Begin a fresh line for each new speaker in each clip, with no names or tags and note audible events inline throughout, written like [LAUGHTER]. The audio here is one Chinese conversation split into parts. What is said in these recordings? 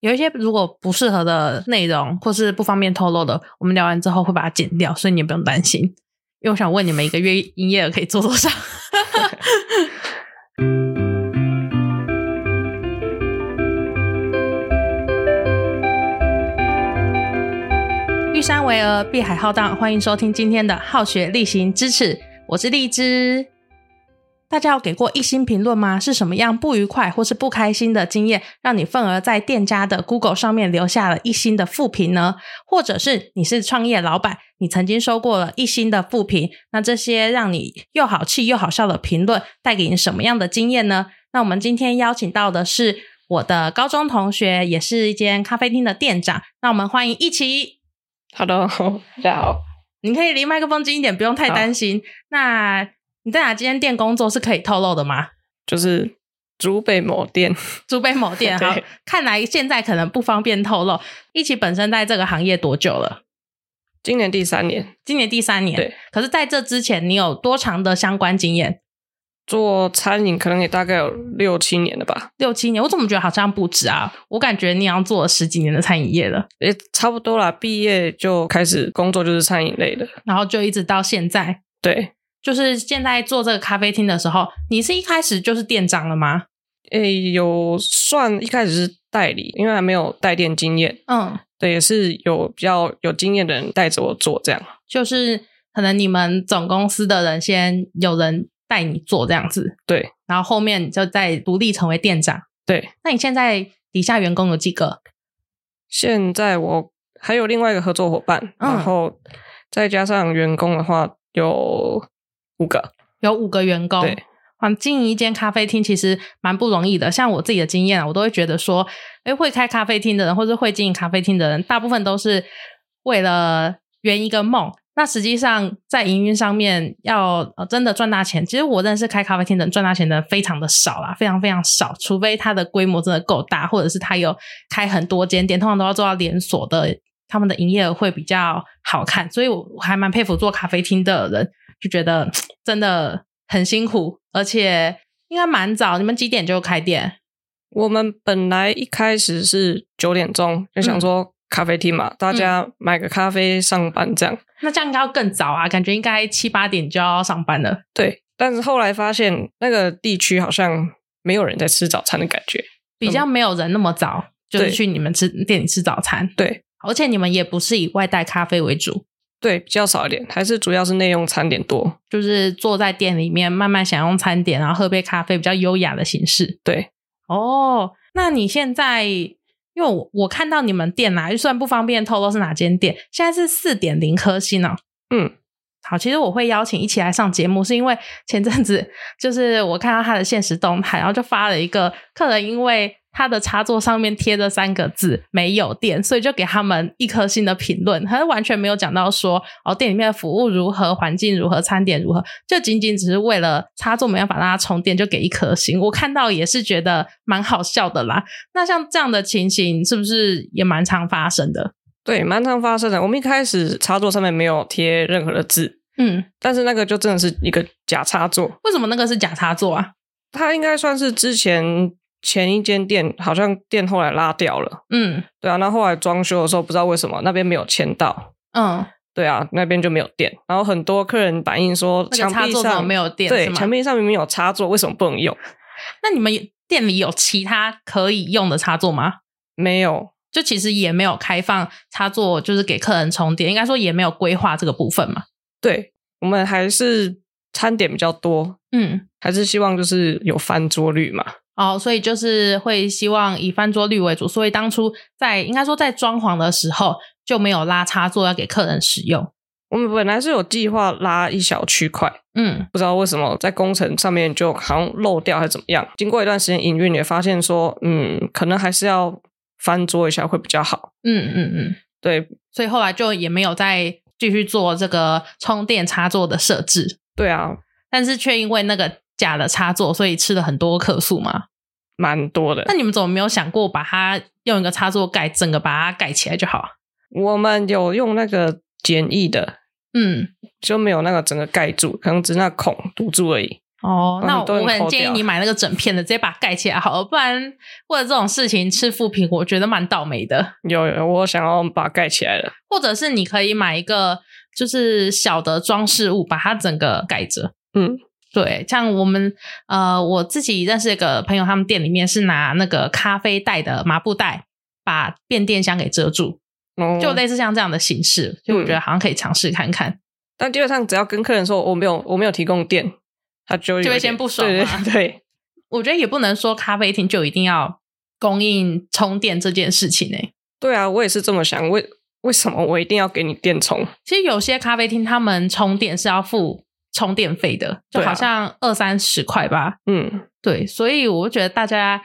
有一些如果不适合的内容或是不方便透露的，我们聊完之后会把它剪掉，所以你也不用担心。因为我想问你们一个月营业额可以做多少？[LAUGHS] 玉山巍峨，碧海浩荡，欢迎收听今天的好学例行支持，我是荔枝。大家有给过一星评论吗？是什么样不愉快或是不开心的经验，让你愤而在店家的 Google 上面留下了一星的负评呢？或者是你是创业老板，你曾经收过了一星的负评，那这些让你又好气又好笑的评论，带给你什么样的经验呢？那我们今天邀请到的是我的高中同学，也是一间咖啡厅的店长。那我们欢迎一起。
Hello，大家好。
你可以离麦克风近一点，不用太担心。那你在哪间店工作是可以透露的吗？
就是竹北某店，[LAUGHS]
竹北某店。好，看来现在可能不方便透露。一起本身在这个行业多久了？
今年第三年
今年第三年。
对，
可是在这之前，你有多长的相关经验？
做餐饮，可能也大概有六七年了吧，
六七年。我怎么觉得好像不止啊？我感觉你好像做了十几年的餐饮业了，
也差不多啦。毕业就开始工作，就是餐饮类的。
然后就一直到现在。
对，
就是现在做这个咖啡厅的时候，你是一开始就是店长了吗？
诶，有算一开始是代理，因为还没有带店经验。
嗯，
对，也是有比较有经验的人带着我做这样。
就是可能你们总公司的人先有人带你做这样子，
对
然后后面你就再独立成为店长。
对，
那你现在底下员工有几个？
现在我还有另外一个合作伙伴，
嗯
然后再加上员工的话有五个。
有五个员工。
对，
啊，经营一间咖啡厅其实蛮不容易的。像我自己的经验啊，我都会觉得说，哎，会开咖啡厅的人，或者会经营咖啡厅的人，大部分都是为了圆一个梦。那实际上在营运上面要呃真的赚大钱，其实我认识开咖啡厅的人赚大钱的人非常的少啦，非常非常少，除非他的规模真的够大，或者是他有开很多间店，通常都要做到连锁的，他们的营业额会比较好看。所以我我还蛮佩服做咖啡厅的人，就觉得真的很辛苦，而且应该蛮早。你们几点就开店？
我们本来一开始是九点钟就想说咖啡厅嘛，大家买个咖啡上班这样。
那这样应该要更早啊，感觉应该七八点就要上班了。
对，但是后来发现那个地区好像没有人在吃早餐的感觉。
比较没有人那么早，就是去你们吃店里吃早餐，
对
而且你们也不是以外带咖啡为主，
对，比较少一点，还是主要是内用餐点多。
就是坐在店里面慢慢享用餐点，然后喝杯咖啡，比较优雅的形式。
对，
哦，那你现在，因为我我看到你们店啊，就算不方便透露是哪间店，现在是四点零颗星哦。
嗯，
好，其实我会邀请一起来上节目，是因为前阵子就是我看到他的现实动态，然后就发了一个客人，因为他的插座上面贴着三个字“没有电”，所以就给他们一颗星的评论，他完全没有讲到说哦店里面的服务如何、环境如何、餐点如何，就仅仅只是为了插座没办法让它充电就给一颗星。我看到也是觉得蛮好笑的啦。那像这样的情形是不是也蛮常发生的？
对，蛮常发生的。我们一开始插座上面没有贴任何的字，
嗯，
但是那个就真的是一个假插座，
为什么那个是假插座啊？
它应该算是之前前一间店，好像店后来拉掉了。
嗯
对啊，那后来装修的时候，不知道为什么那边没有签到。
嗯。
对啊，那边就没有电，然后很多客人反映说，
那
墙壁
个插座怎么
上
没有电？
对，
是吗
墙壁上明明有插座，为什么不能用？
那你们店里有其他可以用的插座吗？
没有，
就其实也没有开放插座，就是给客人充电，应该说也没有规划这个部分嘛。
对我们还是餐点比较多，
嗯，
还是希望就是有翻桌率嘛。
哦，所以就是会希望以翻桌率为主，所以当初在应该说在装潢的时候就没有拉插座要给客人使用。
我们本来是有计划拉一小区块，
嗯
不知道为什么在工程上面就好像漏掉还是怎么样。经过一段时间营运，也发现说，嗯，可能还是要翻桌一下会比较好。
嗯嗯嗯，
对
所以后来就也没有再继续做这个充电插座的设置，
对啊，
但是却因为那个假的插座，所以吃了很多客诉嘛。
蛮多的
那。你们怎么没有想过把它用一个插座盖，整个把它盖起来就好？
我们有用那个简易的，
嗯，
就没有那个整个盖住，可能只是那孔堵住而已。
哦，那我可能
扣掉
建议你买那个整片的，直接把它盖起来好了，不然为了这种事情吃副品，我觉得蛮倒霉的。
有有，我想要把它盖起来了。
或者是你可以买一个就是小的装饰物，把它整个盖着。
嗯，
对，像我们呃，我自己认识一个朋友，他们店里面是拿那个咖啡袋的麻布袋把变电箱给遮住，
哦
就类似像这样的形式，就我觉得好像可以尝试看看。
但基本上只要跟客人说我没有我没有提供电，他就
就会先不爽
对对 [LAUGHS] 对，
我觉得也不能说咖啡厅就一定要供应充电这件事情呢、欸
对啊，我也是这么想。为为什么我一定要给你电充？
其实有些咖啡厅他们充电是要付充电费的，就好像二三十块吧。
嗯，
对，所以我觉得大家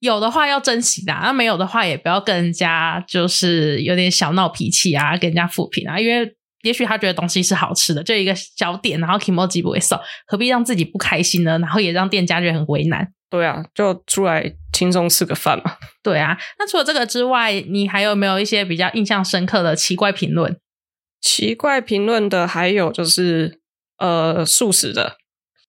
有的话要珍惜啦，那没有的话也不要跟人家就是有点小闹脾气啊，跟人家复评啊，因为也许他觉得东西是好吃的，就一个小点，然后 Kimoji 不会送，何必让自己不开心呢？然后也让店家觉得很为难。
对啊，就出来轻松吃个饭嘛。
对啊，那除了这个之外，你还有没有一些比较印象深刻的奇怪评论？
奇怪评论的还有就是呃素食的，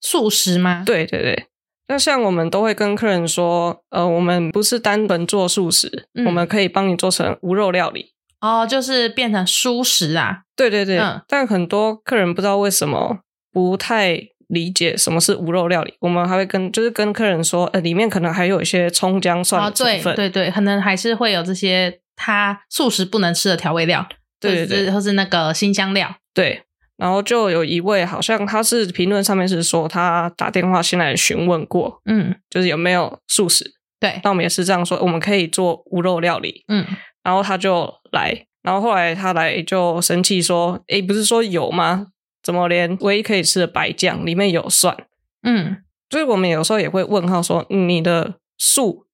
素食吗？
对对对。那像我们都会跟客人说，呃，我们不是单纯做素食，
嗯
我们可以帮你做成无肉料理。
哦，就是变成蔬食啊。
对对对，
嗯
但很多客人不知道为什么不太理解什么是无肉料理。我们还会跟就是跟客人说，呃，里面可能还有一些葱姜蒜
哦，对
的成分。
对对，可能还是会有这些他素食不能吃的调味料，
对对对
或是或是那个新香料。
对然后就有一位好像他是评论上面是说他打电话先来询问过，
嗯，
就是有没有素食。
对，
那我们也是这样说，我们可以做无肉料理。
嗯，
然后他就来，然后后来他来就生气说：“诶，不是说有吗？怎么连唯一可以吃的白酱里面有蒜？”
嗯，
所以我们有时候也会问号说，嗯你的素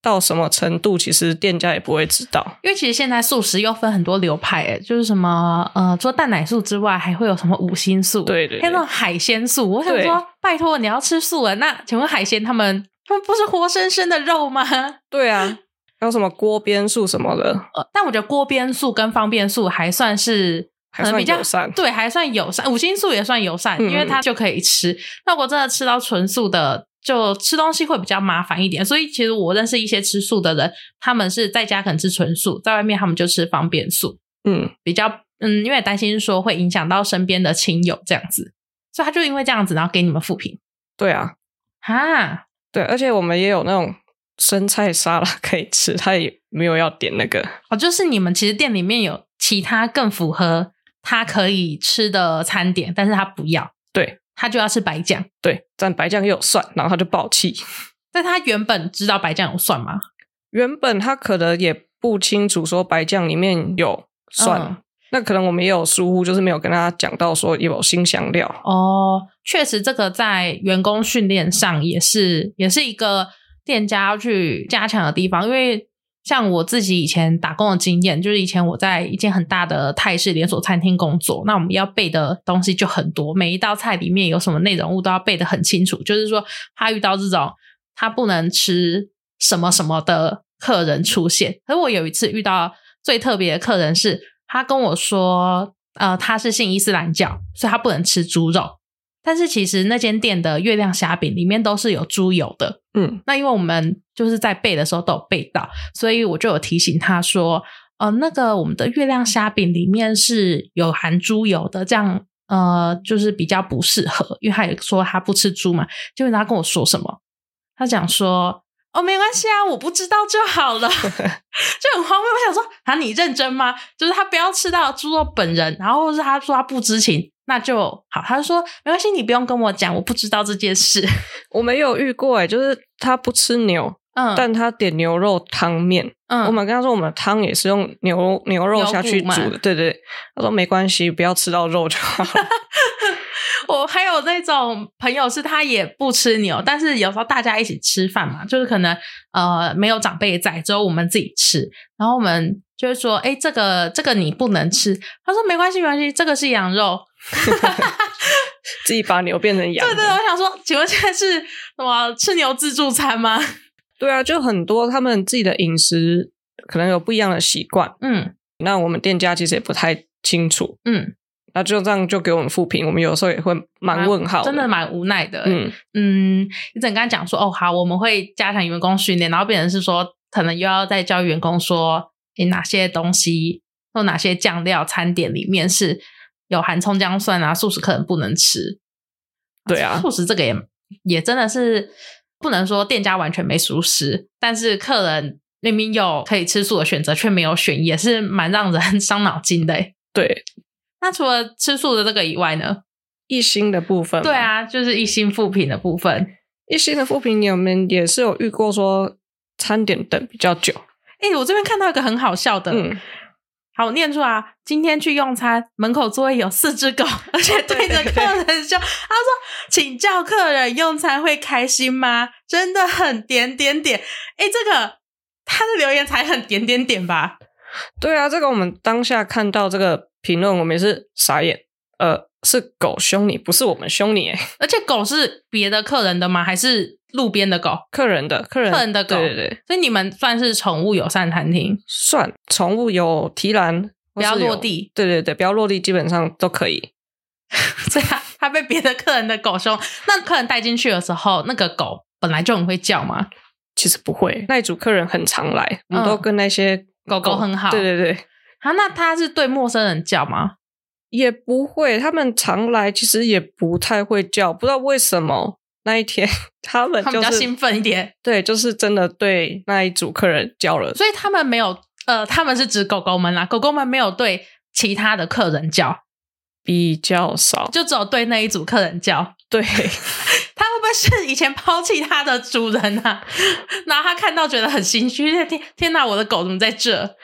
到什么程度，其实店家也不会知道。
因为其实现在素食又分很多流派，诶，就是什么呃，除了蛋奶素之外，还会有什么五星素，
对对对
还有那种海鲜素。我想说，拜托你要吃素了，那请问海鲜他们他们不是活生生的肉吗？[LAUGHS]
对啊，还有什么锅边素什么的，
呃，但我觉得锅边素跟方便素还算是可能比较
友善
对，还算友善。五星素也算友善，
嗯
因为它就可以吃。那我真的吃到纯素的，就吃东西会比较麻烦一点。所以其实我认识一些吃素的人，他们是在家可能吃纯素，在外面他们就吃方便素，
嗯，
比较嗯，因为担心说会影响到身边的亲友这样子，所以他就因为这样子，然后给你们复评
对啊，
哈。
对，而且我们也有那种生菜沙拉可以吃，他也没有要点那个。
哦，就是你们其实店里面有其他更符合他可以吃的餐点，但是他不要，
对
他就要吃白酱。
对，但白酱又有蒜，然后他就爆气。[LAUGHS]
但他原本知道白酱有蒜吗？
原本他可能也不清楚说白酱里面有蒜，
嗯
那可能我们也有疏忽，就是没有跟他讲到说有新香料。
哦，确实，这个在员工训练上也是也是一个店家要去加强的地方，因为像我自己以前打工的经验，就是以前我在一间很大的泰式连锁餐厅工作，那我们要背的东西就很多，每一道菜里面有什么内容物都要背得很清楚，就是说他遇到这种他不能吃什么什么的客人出现。可我有一次遇到最特别的客人是，他跟我说，呃，他是信伊斯兰教，所以他不能吃猪肉。但是其实那间店的月亮虾饼里面都是有猪油的。
嗯，
那因为我们就是在背的时候都有背到，所以我就有提醒他说，呃，那个我们的月亮虾饼里面是有含猪油的，这样呃就是比较不适合，因为他也说他不吃猪嘛。结果他跟我说什么？他讲说。哦，没关系啊，我不知道就好了，[LAUGHS] 就很荒谬。我想说，啊，你认真吗？就是他不要吃到猪肉本人，然后是他说他不知情，那就好。他就说没关系，你不用跟我讲，我不知道这件事。
我没有遇过，哎，就是他不吃牛，
嗯，
但他点牛肉汤面。
嗯，
我们跟他说，我们的汤也是用牛牛肉下去煮的，对对。他说没关系，不要吃到肉就好了。[LAUGHS]
我还有那种朋友是他也不吃牛，但是有时候大家一起吃饭嘛，就是可能呃没有长辈在，只有我们自己吃，然后我们就会说，哎，这个这个你不能吃。他说没关系没关系，这个是羊肉。[LAUGHS]
自己把牛变成羊。
对对，我想说，请问现在是什么吃牛自助餐吗？
对啊，就很多他们自己的饮食可能有不一样的习惯，
嗯
那我们店家其实也不太清楚。
嗯，
那就这样就给我们复评，我们有时候也会蛮问号，
真的蛮无奈的。
嗯
嗯，你整刚才讲说哦，好，我们会加强员工训练，然后变成是说，可能又要再教员工说，诶，哪些东西或哪些酱料餐点里面是有含葱姜蒜啊，素食客人不能吃。
对啊，
素食这个也也真的是不能说店家完全没熟食，但是客人明明有可以吃素的选择，却没有选，也是蛮让人 [LAUGHS] 伤脑筋的欸。
对
那除了吃素的这个以外呢？
一星的部分，
对，啊，就是一星副品的部分。
一星的副品，你们也是有遇过说餐点等比较久，
哎、我这边看到一个很好笑的，
嗯，
好，我念出啊。今天去用餐，门口座位有四只狗，而且对着客人笑。他说：“请教客人用餐会开心吗？”真的很点点点。哎，这个他的留言才很点点点吧？
对啊，这个我们当下看到这个评论，我们也是傻眼，呃，是狗凶你，不是我们凶你，哎，[LAUGHS]
而且狗是别的客人的吗？还是路边的狗？
客人的客人
客人的狗
对对对，
所以你们算是宠物友善餐厅，
算宠物有提篮，
不要落地。
对对对，不要落地，基本上都可以。
这样他他被别的客人的狗凶。那客人带进去的时候，那个狗本来就很会叫吗。
其实不会，那一组客人很常来，我们都
嗯
跟那些
狗狗很好
对对对，
啊，那他是对陌生人叫吗？
也不会，他们常来，其实也不太会叫，不知道为什么那一天他们就是
他们比较兴奋一点，
对，就是真的对那一组客人叫了，
所以他们没有呃，他们是指狗狗们啦，狗狗们没有对其他的客人叫，
比较少。
就只有对那一组客人叫。
对，[LAUGHS]
他会不会是以前抛弃他的主人啊？然后他看到觉得很心虚，天天哪，我的狗怎么在这？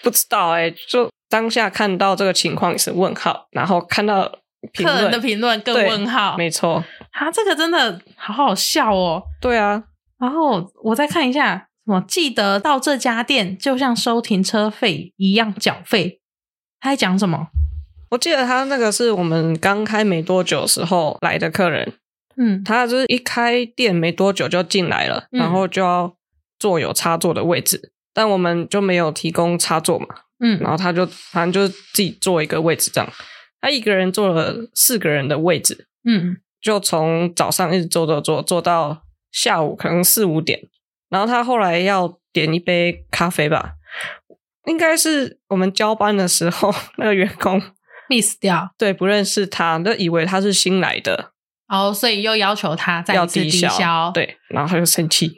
不知道哎、就当下看到这个情况也是问号，然后看到评
客人的
论，
评论更
对
问号，
没错，
啊，这个真的好好笑哦。
对啊，
然后我再看一下，什么记得到这家店就像收停车费一样缴费。他在讲什么？
我记得他那个是我们刚开没多久的时候来的客人，
嗯。
他就是一开店没多久就进来了，
嗯。
然后就要坐有插座的位置，但我们就没有提供插座嘛，
嗯。
然后他就反正就是自己坐一个位置这样，他一个人坐了四个人的位置，
嗯。
就从早上一直坐坐坐坐到下午可能四五点，然后他后来要点一杯咖啡吧，应该是我们交班的时候 [LAUGHS] 那个员工
，miss 掉，
对不认识他，就以为他是新来的，
然后所以又要求他再
要
次抵
消，
消。，
对，然后他就生气。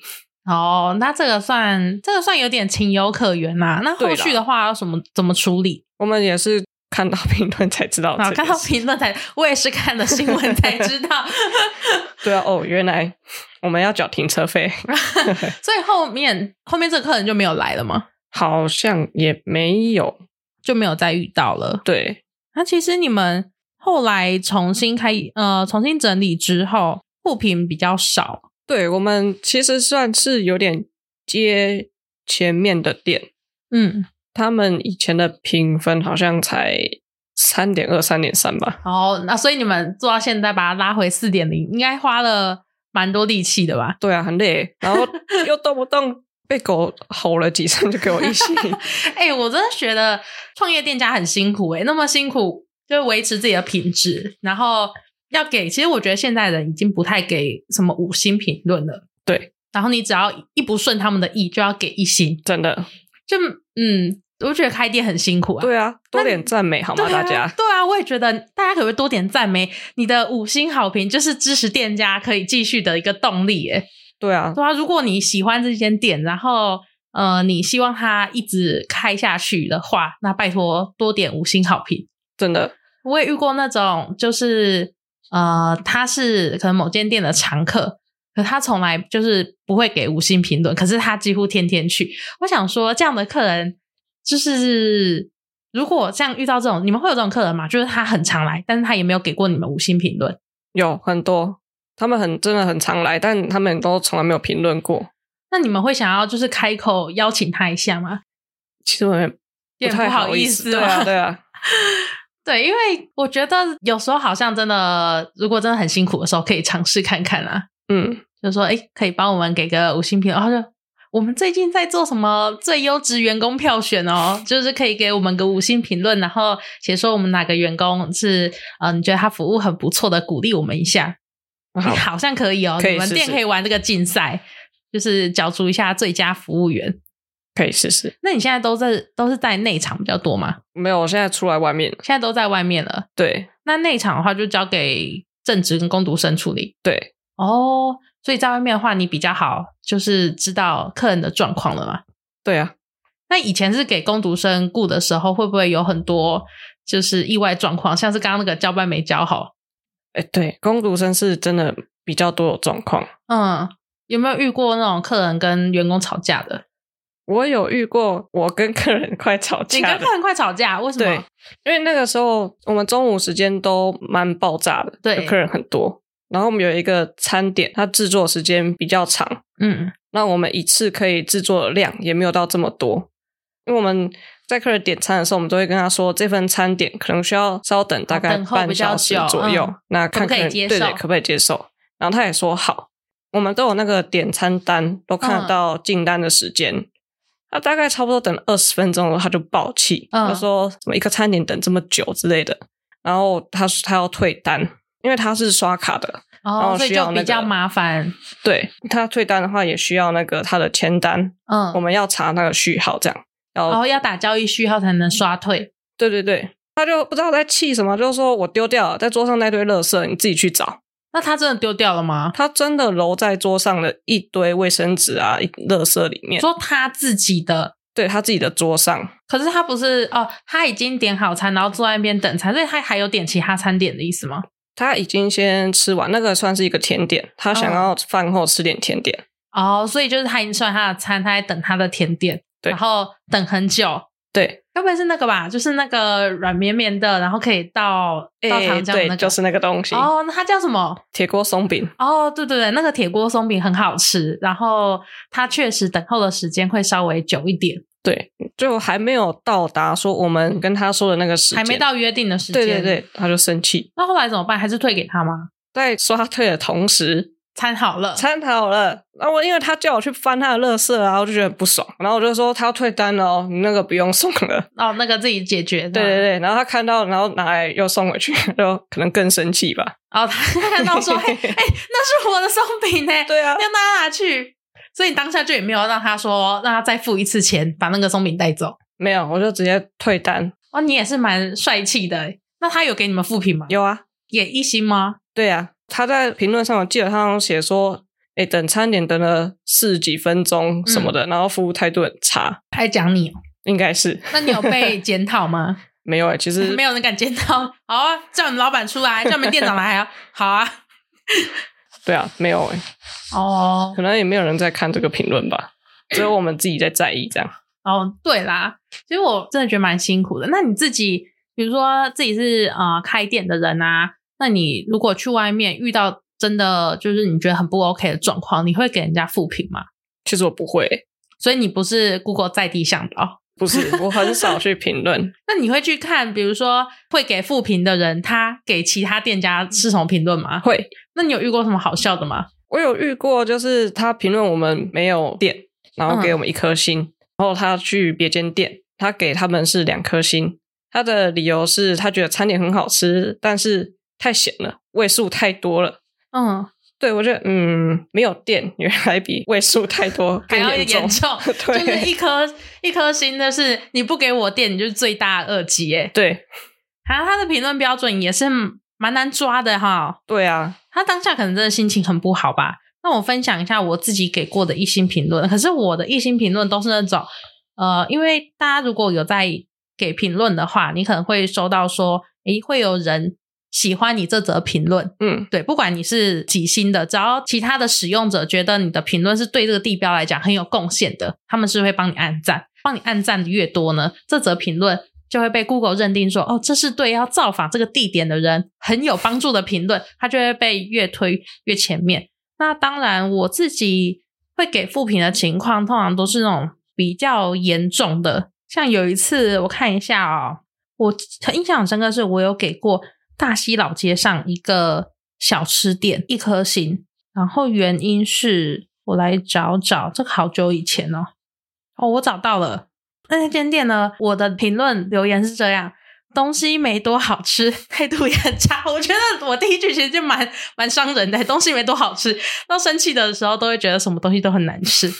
哦，那这个算这个算有点情有可原啦。那后
对啦
续的话要什么怎么处理？
我们也是看到评论才知道
啊，看到
事，
评论才，我也是看了新闻才知道。[LAUGHS]
对啊，哦，原来我们要缴停车费，[LAUGHS]
所以后面后面这个客人就没有来了吗？
好像也没有。
就没有再遇到了。
对，
那其实你们后来重新开呃重新整理之后，互评比较少。
对我们其实算是有点接前面的店，
嗯，
他们以前的评分好像才三点二、三点三吧。
哦，那所以你们做到现在把它拉回四点零，应该花了蛮多力气的吧？
对啊，很累，然后又动不动被狗吼了几声就给我一 [LAUGHS] 星。
哎、我真的觉得创业店家很辛苦哎、那么辛苦就是维持自己的品质，然后要给，其实我觉得现在人已经不太给什么五星评论了。
对，
然后你只要一不顺他们的意，就要给一星，
真的，
就嗯，我觉得开店很辛苦啊。
对啊，多点赞美好吗？
啊
大家
对啊，我也觉得大家可不可以多点赞美？你的五星好评就是支持店家可以继续的一个动力耶。
对啊，
对啊，如果你喜欢这间店，然后呃，你希望它一直开下去的话，那拜托多点五星好评。
真的，
我也遇过那种，就是呃，他是可能某间店的常客，可他从来就是不会给五星评论，可是他几乎天天去。我想说，这样的客人就是。如果像遇到这种，你们会有这种客人吗？就是他很常来，但是他也没有给过你们五星评论。
有很多，他们很真的很常来，但他们都从来没有评论过。
那你们会想要就是开口邀请他一下吗？
其实我也
有
不
好
意
意思
对啊，对啊，[LAUGHS]
对，因为我觉得有时候好像真的，如果真的很辛苦的时候，可以尝试看看啊。
嗯，
就说，哎，可以帮我们给个五星评论，然后就我们最近在做什么最优质员工票选哦，[LAUGHS] 就是可以给我们个五星评论，然后写说我们哪个员工是呃你觉得他服务很不错的，鼓励我们一下。[LAUGHS]
好
好像可以哦，你们店可以玩这个竞赛，就是角逐一下最佳服务员。
可以试试。
那你现在都在都是在内场比较多吗？
没有，我现在出来外面。
现在都在外面了。
对
那内场的话，就交给正职跟工读生处理
对
哦。所以在外面的话，你比较好，就是知道客人的状况了嘛。
对啊，
那以前是给工读生雇的时候，会不会有很多就是意外状况，像是刚刚那个交班没交好？
哎，对，工读生是真的比较多有状况。
嗯，有没有遇过那种客人跟员工吵架的？
我有遇过，我跟客人快吵架你
跟客。人快吵架，为什
对
么？，
因为那个时候我们中午时间都蛮爆炸的，
对
客人很多。然后我们有一个餐点，它制作时间比较长，
嗯，
那我们一次可以制作的量也没有到这么多。因为我们在客人点餐的时候，我们都会跟他说，这份餐点可能需要稍等大概半小时左右。
嗯
那看客人
可可以接受
对对可不可以接受？然后他也说好，我们都有那个点餐单，都看到进单的时间。他大概差不多等了二十分钟，他就爆气，
嗯
他说怎么一个餐点等这么久之类的。然后他他要退单，因为他是刷卡的，
哦，
后
所以
需要那个
就比较麻烦。
对他退单的话也需要那个他的签单，
嗯，
我们要查那个序号，这样要、
然后要打交易序号才能刷退。
对对对，他就不知道在气什么，就是说我丢掉了，在桌上那堆垃圾，你自己去找。
那他真的丢掉了吗？
他真的揉在桌上的一堆卫生纸啊、一垃圾里面，
说他自己的，
对他自己的桌上，
可是他不是哦，他已经点好餐，然后坐在那边等餐，所以他还有点其他餐点的意思吗？
他已经先吃完，那个算是一个甜点，他想要饭后吃点甜点。
哦，所以就是他已经吃完他的餐，他在等他的甜点，
对
然后等很久。
对，
该不会是那个吧？就是那个软绵绵的，然后可以倒倒
诶
糖浆的那个，
对，就是那个东西，
哦，那它叫什么？
铁锅松饼。
哦，对对对，那个铁锅松饼很好吃，然后它确实等候的时间会稍微久一点，
对，就还没有到达说我们跟他说的那个时间，
还没。到约定的时间。
对对。对，他就生气，
那后来怎么办？还是退给他吗？
在刷退的同时，
餐好了，
参好了，然后我因为他叫我去翻他的垃圾啊，我就觉得很不爽，然后我就说他要退单了哦，你那个不用送了。[LAUGHS]
哦，那个自己解决。
对对对，然后他看到，然后拿来又送回去，[LAUGHS] 就可能更生气吧。
哦，他看到说，哎哎，那是我的松饼呢，[LAUGHS]
对啊
要，拿拿去。所以你当下就也没有让他说，让他再付一次钱，把那个松饼带走。
没有，我就直接退单。
哦，你也是蛮帅气的欸。那他有给你们复评吗？
有啊，
也一星吗？
对啊，他在评论上我记得他好像写说，哎，等餐点等了四十几分钟什么的，然后服务态度很差，
还讲你哦，
应该是
那你有被检讨吗？[LAUGHS]
没有哎、其实 [LAUGHS]
没有人敢检讨。好啊，叫你们老板出来，[LAUGHS] 叫你们店长来啊。好啊。
对啊，没有哎、
哦
可能也没有人在看这个评论吧，只有我们自己在在意这样。
哦，对啦，其实我真的觉得蛮辛苦的。那你自己，比如说自己是呃开店的人啊，那你如果去外面遇到真的就是你觉得很不 OK 的状况，你会给人家复评吗？
其实我不会欸、
所以你不是 Google 在地向导，
不是，我很少去评论。[LAUGHS]
那你会去看，比如说会给负评的人，他给其他店家是什么评论吗？
会，
那你有遇过什么好笑的吗？
我有遇过，就是他评论我们没有店，然后给我们一颗星，然后他去别间店，他给他们是两颗星。他的理由是他觉得餐点很好吃，但是太咸了，位数太多了。
嗯，
对我觉得，嗯，没有电原来比位数太多
还 [LAUGHS] 要
更严重。[LAUGHS] 对
就是一颗一颗星的是你不给我电，你就是最大的恶极耶。
对
啊，他的评论标准也是蛮难抓的哈。
对啊，
他当下可能真的心情很不好吧。那我分享一下我自己给过的一星评论，可是我的一星评论都是那种，呃，因为大家如果有在给评论的话，你可能会收到说，诶，会有人喜欢你这则评论，
嗯，
对，不管你是几星的，只要其他的使用者觉得你的评论是对这个地标来讲很有贡献的，他们是会帮你按赞，帮你按赞的越多呢，这则评论就会被 Google 认定说，哦，这是对要造访这个地点的人很有帮助的评论，它就会被越推越前面。那当然，我自己会给负评的情况，通常都是那种比较严重的，像有一次我看一下哦，我印象很深刻，是我有给过大溪老街上一个小吃店一颗星，然后原因是我来找找，这个好久以前哦。哦，我找到了。那间店呢？我的评论留言是这样：东西没多好吃，[LAUGHS] 态度也很差。我觉得我第一句其实就蛮蛮伤人的，东西没多好吃，到生气的时候都会觉得什么东西都很难吃。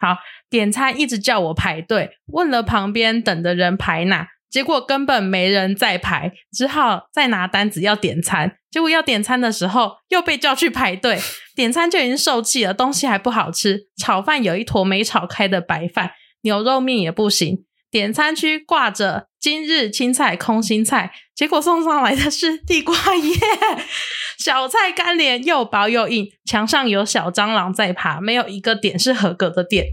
好，点餐一直叫我排队，问了旁边等的人排哪，结果根本没人在排，只好再拿单子要点餐。结果要点餐的时候又被叫去排队，[LAUGHS] 点餐就已经受气了，东西还不好吃，炒饭有一坨没炒开的白饭。牛肉面也不行，点餐区挂着今日青菜空心菜，结果送上来的是地瓜叶，[LAUGHS] 小菜干连又薄又硬，墙上有小蟑螂在爬，没有一个点是合格的点。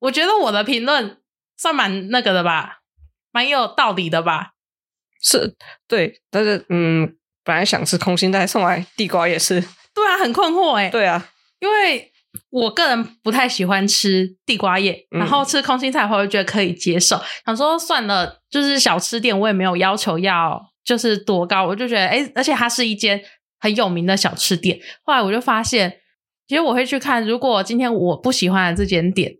我觉得我的评论算蛮那个的吧，蛮有道理的吧？
是对，但是嗯，本来想吃空心菜，送来地瓜也是，
对啊，很困惑哎，
对啊，
因为。我个人不太喜欢吃地瓜叶，然后吃空心菜的话，我觉得可以接受。想说算了，就是小吃店，我也没有要求要就是多高，我就觉得哎，而且它是一间很有名的小吃店。后来我就发现，其实我会去看，如果今天我不喜欢这间店，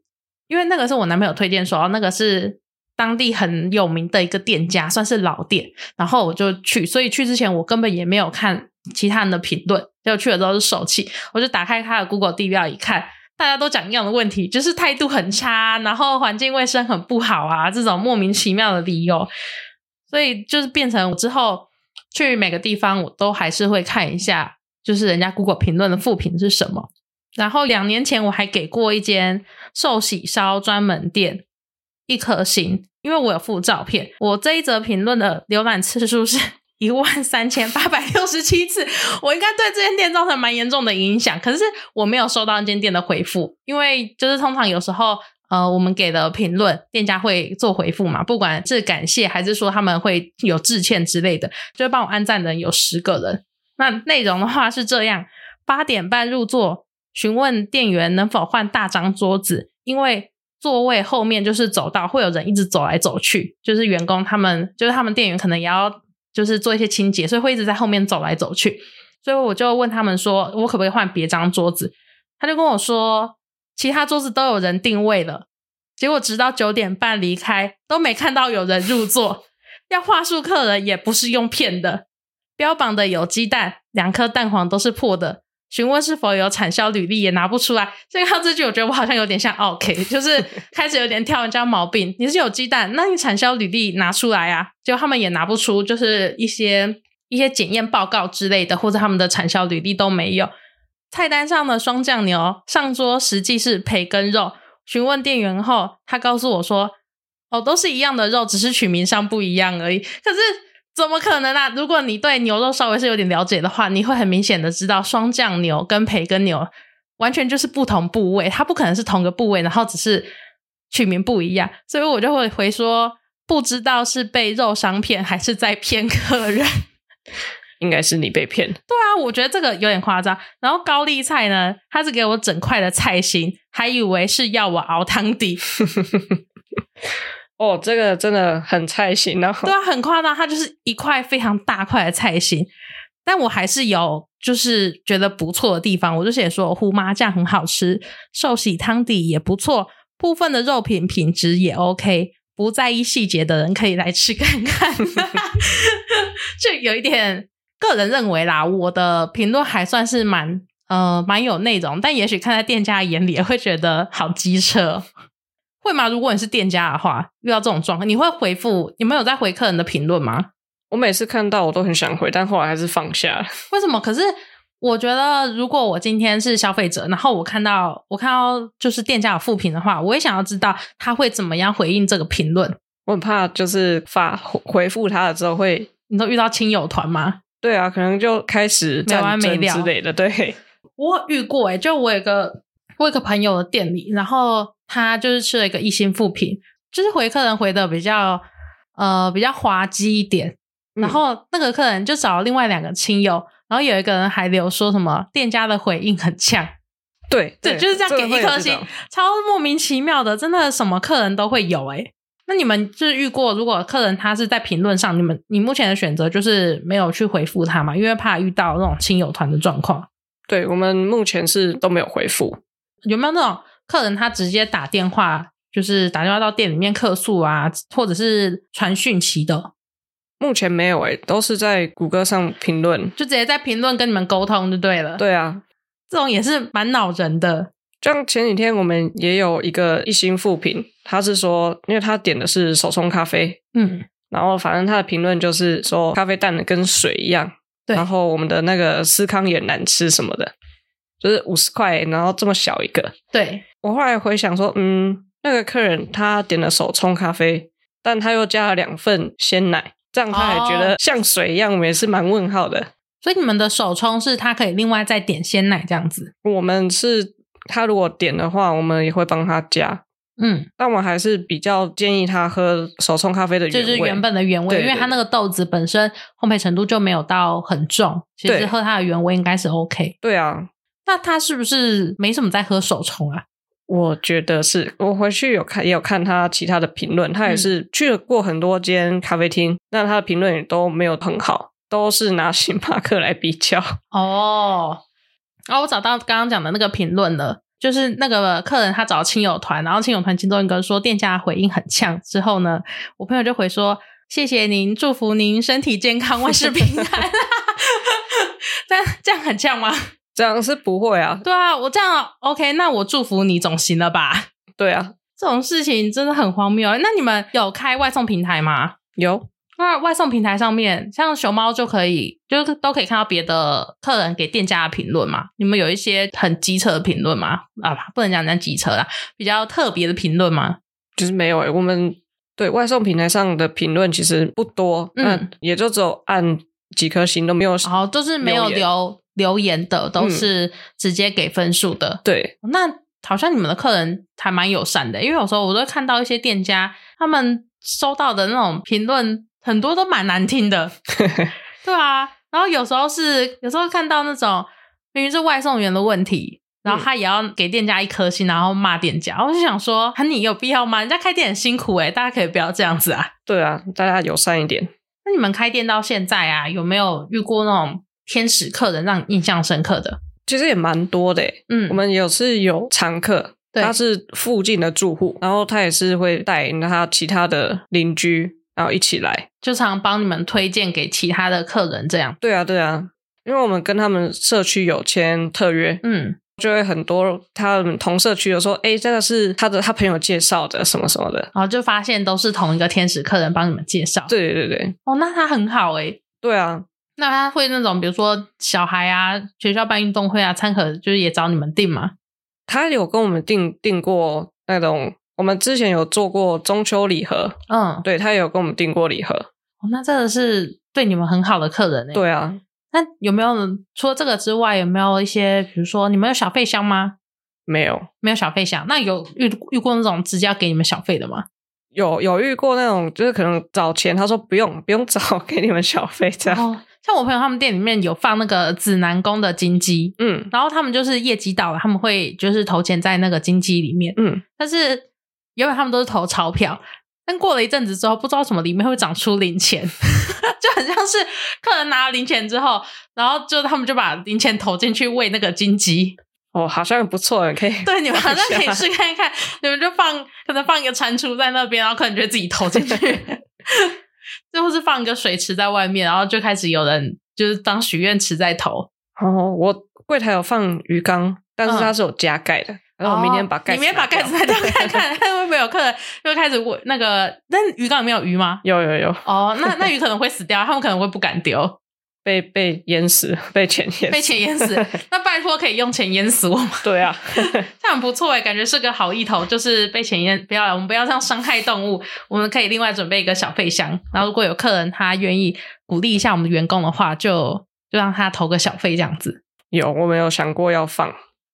因为那个是我男朋友推荐说，那个是当地很有名的一个店家，算是老店，然后我就去。所以去之前，我根本也没有看。其他人的评论，就去了之后是手气，我就打开他的 Google 地标一看，大家都讲一样的问题，就是态度很差，然后环境卫生很不好啊，这种莫名其妙的理由，所以就是变成我之后去每个地方，我都还是会看一下，就是人家 Google 评论的负评是什么。然后两年前我还给过一间寿喜烧专门店一颗星，因为我有附照片，我这一则评论的浏览次数是。一万三千八百六十七次，我应该对这间店造成蛮严重的影响。可是我没有收到那间店的回复，因为就是通常有时候，呃，我们给的评论，店家会做回复嘛，不管是感谢还是说他们会有致歉之类的，就帮我按赞的人有十个人。那内容的话是这样：八点半入座，询问店员能否换大张桌子，因为座位后面就是走道，会有人一直走来走去，就是员工他们，就是他们店员可能也要。就是做一些清洁，所以会一直在后面走来走去。所以我就问他们说：“我可不可以换别张桌子？”他就跟我说：“其他桌子都有人定位了。”结果直到九点半离开都没看到有人入座。要话术客人也不是用骗的，标榜的有鸡蛋，两颗蛋黄都是破的。询问是否有产销履历也拿不出来，这个这句我觉得我好像有点像 OK，[LAUGHS] 就是开始有点挑人家毛病。你是有鸡蛋，那你产销履历拿出来啊？就他们也拿不出，就是一些一些检验报告之类的，或者他们的产销履历都没有。菜单上的双酱牛上桌实际是培根肉，询问店员后，他告诉我说：“哦，都是一样的肉，只是取名上不一样而已。”可是。怎么可能啊！如果你对牛肉稍微是有点了解的话，你会很明显的知道，双酱牛跟培根牛完全就是不同部位，它不可能是同个部位，然后只是取名不一样。所以我就会回说，不知道是被肉商骗还是在骗客人。
应该是你被骗。
对啊，我觉得这个有点夸张。然后高丽菜呢，他是给我整块的菜心，还以为是要我熬汤底。[LAUGHS]
哦，这个真的很菜心，然后
对啊，很夸张，它就是一块非常大块的菜心，但我还是有就是觉得不错的地方，我就写说胡麻酱很好吃，寿喜汤底也不错，部分的肉品品质也 OK，不在意细节的人可以来吃看看，[LAUGHS] 就有一点个人认为啦，我的评论还算是蛮呃蛮有内容，但也许看在店家眼里会觉得好机车。会吗？如果你是店家的话，遇到这种状况，你会回复？你们有在回客人的评论吗？
我每次看到我都很想回，但后来还是放下了。
为什么？可是我觉得，如果我今天是消费者，然后我看到我看到就是店家有负评的话，我也想要知道他会怎么样回应这个评论。
我很怕就是发回复他了之后会，
你都遇到亲友团吗？
对啊，可能就开始
没完没了
之类的。对，
我遇过哎，就我有个我有个朋友的店里，然后。他就是吃了一个一星复评，就是回客人回的比较呃比较滑稽一点，然后那个客人就找了另外两个亲友，然后有一个人还留说什么店家的回应很呛，
对
对，就是这样给一颗星，超莫名其妙的，真的什么客人都会有哎。那你们就是遇过，如果客人他是在评论上，你们你目前的选择就是没有去回复他嘛，因为怕遇到那种亲友团的状况。
对我们目前是都没有回复。
有没有那种客人他直接打电话，就是打电话到店里面客诉啊，或者是传讯息的，
目前没有诶、都是在谷歌上评论。
就直接在评论跟你们沟通就对了。，
对啊，
这种也是蛮恼人的。
像前几天我们也有一个一星复评，他是说，因为他点的是手冲咖啡，
嗯，
然后反正他的评论就是说咖啡淡的跟水一样，
对
然后我们的那个司康也难吃什么的，就是五十块，然后这么小一个。
对，
我后来回想说，嗯，那个客人他点了手冲咖啡，但他又加了两份鲜奶，这样他也觉得
哦
像水一样，我们也是蛮问号的。
所以你们的手冲是他可以另外再点鲜奶这样子。
我们是他如果点的话，我们也会帮他加，
嗯，
但我还是比较建议他喝手冲咖啡的原味。
就是原本的原味，因为它那个豆子本身烘焙程度就没有到很重，其实喝它的原味应该是 OK。
对啊，
那他是不是没什么在喝手冲啊？
我觉得是我回去有看，也有看他其他的评论，他也
嗯
是去了过很多间咖啡厅，那他的评论也都没有很好，都是拿星巴克来比较。[LAUGHS]
哦，哦，我找到刚刚讲的那个评论了，就是那个客人他找亲友团，然后亲友团其中一个说店家回应很呛，之后呢，我朋友就回说谢谢您，祝福您身体健康，万事平安。[LAUGHS] 这样这样很呛吗？
这样是不会啊，
对啊，我这样 OK，那我祝福你总行了吧？
对啊，
这种事情真的很荒谬。那你们有开外送平台吗？
有
那外送平台上面，像熊猫就可以，就是都可以看到别的客人给店家的评论嘛。你们有一些很机车的评论吗？啊，不能讲人家机车啦，比较特别的评论吗？
就是没有诶、我们对外送平台上的评论其实不多，
嗯
嗯，也就只有按几颗星都没有。
哦，就是没有
留言
留留言的，都
嗯
是直接给分数的。
对，
那好像你们的客人还蛮友善的，因为有时候我都会看到一些店家，他们收到的那种评论，很多都蛮难听的。[LAUGHS] 对啊，然后有时候是有时候看到那种明明是外送员的问题，然后他也要给店家一颗星，然后骂店家，我就想说，啊，你有必要吗？人家开店很辛苦诶、大家可以不要这样子啊。
对啊，大家友善一点。
那你们开店到现在啊，有没有遇过那种天使客人让你印象深刻的？
其实也蛮多的诶、
嗯，
我们有是有常客，他是附近的住户，然后他也是会带他其他的邻居，然后一起来。
就常帮你们推荐给其他的客人这样。
对啊，对啊，因为我们跟他们社区有签特约，
嗯，
就会很多他们同社区有说，诶，这个是他的他朋友介绍的，什么什么的。
然后就发现都是同一个天使客人帮你们介绍。，
对对对
哦，那他很好诶、
对啊，
那他会那种，比如说小孩啊，学校办运动会啊，餐盒就是也找你们订吗？
他有跟我们订订过那种，我们之前有做过中秋礼盒，
嗯，
对他也有跟我们订过礼盒。
哦，那真的是对你们很好的客人诶、，
对啊，
那有没有除了这个之外，有没有一些，比如说你们有小费箱吗？
没有
没有小费箱，那有遇遇过那种直接要给你们小费的吗？
有有遇过那种，就是可能找钱，他说不用不用找，[LAUGHS] 给你们小费这样。
哦，像我朋友他们店里面有放那个指南宫的金鸡，
嗯
然后他们就是业绩到了，他们会就是投钱在那个金鸡里面，
嗯，
但是原本他们都是投钞票，但过了一阵子之后，不知道什么里面会长出零钱，[LAUGHS] 就很像是客人拿了零钱之后，然后就他们就把零钱投进去喂那个金鸡。
哦，好像不错，可以。
对，你们好像可以试看一看，你们就放可能放一个蟾蜍在那边，然后客人就会自己投进去，[LAUGHS] 最后是放一个水池在外面，然后就开始有人就是当许愿池在投。
哦，我柜台有放鱼缸，但是它是有加盖的，然后我明天把盖子
哦你明天把盖子拿掉看看，[LAUGHS] 看会不会有客人又开始问那个？那鱼缸里面有鱼吗？
有有有
哦，那那鱼可能会死掉，他们可能会不敢丢，
被被淹死，被钱淹死，[LAUGHS]
被钱淹死。那拜托可以用钱淹死我吗？[LAUGHS]
对啊，[LAUGHS]
这样很不错哎，感觉是个好意头，就是被钱淹，不要我们不要这样伤害动物，我们可以另外准备一个小费箱，然后如果有客人他愿意鼓励一下我们的员工的话，就就让他投个小费这样子。
有我没有想过要放，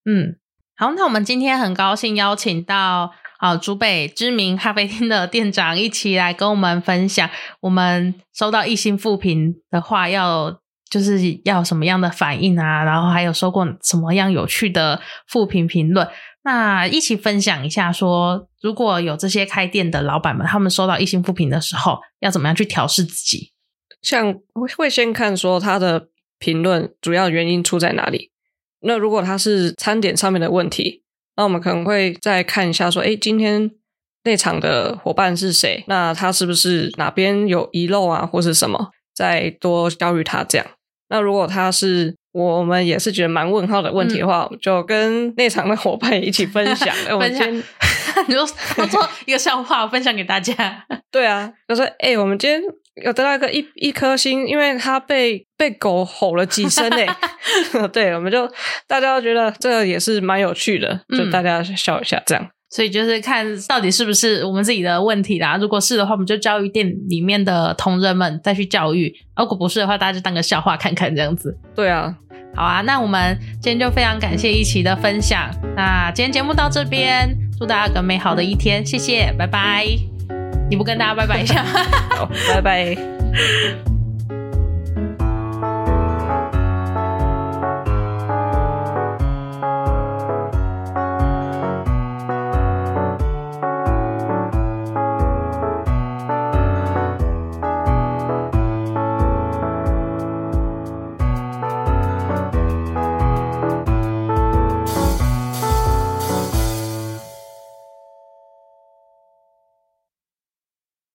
嗯，好，那我们今天很高兴邀请到好竹北知名咖啡厅的店长一起来跟我们分享，我们收到一星负评的话要。就是要什么样的反应啊，然后还有收过什么样有趣的负评评论，那一起分享一下说如果有这些开店的老板们，他们收到一星负评的时候，要怎么样去调试自己？
像会会先看说他的评论主要原因出在哪里。那如果他是餐点上面的问题，那我们可能会再看一下，说，哎，今天内场的伙伴是谁？那他是不是哪边有遗漏啊，或是什么？再多教育他这样。那如果他是我们也是觉得蛮问号的问题的话，就跟内场的伙伴一起分享。[LAUGHS]
分享，[LAUGHS] 你就他做一个笑话分享给大家。
对啊，就说哎，我们今天有得到一个一一颗星，因为他被被狗吼了几声诶。[LAUGHS] 对，我们就大家都觉得这个也是蛮有趣的，就大家笑一下这样。
所以就是看到底是不是我们自己的问题啦。如果是的话，我们就教育店里面的同仁们再去教育；如果不是的话，大家就当个笑话看看这样子。
对啊。
好啊，那我们今天就非常感谢一奇的分享。那今天节目到这边，祝大家有个美好的一天，谢谢，拜拜。你不跟大家拜拜一下？
拜拜。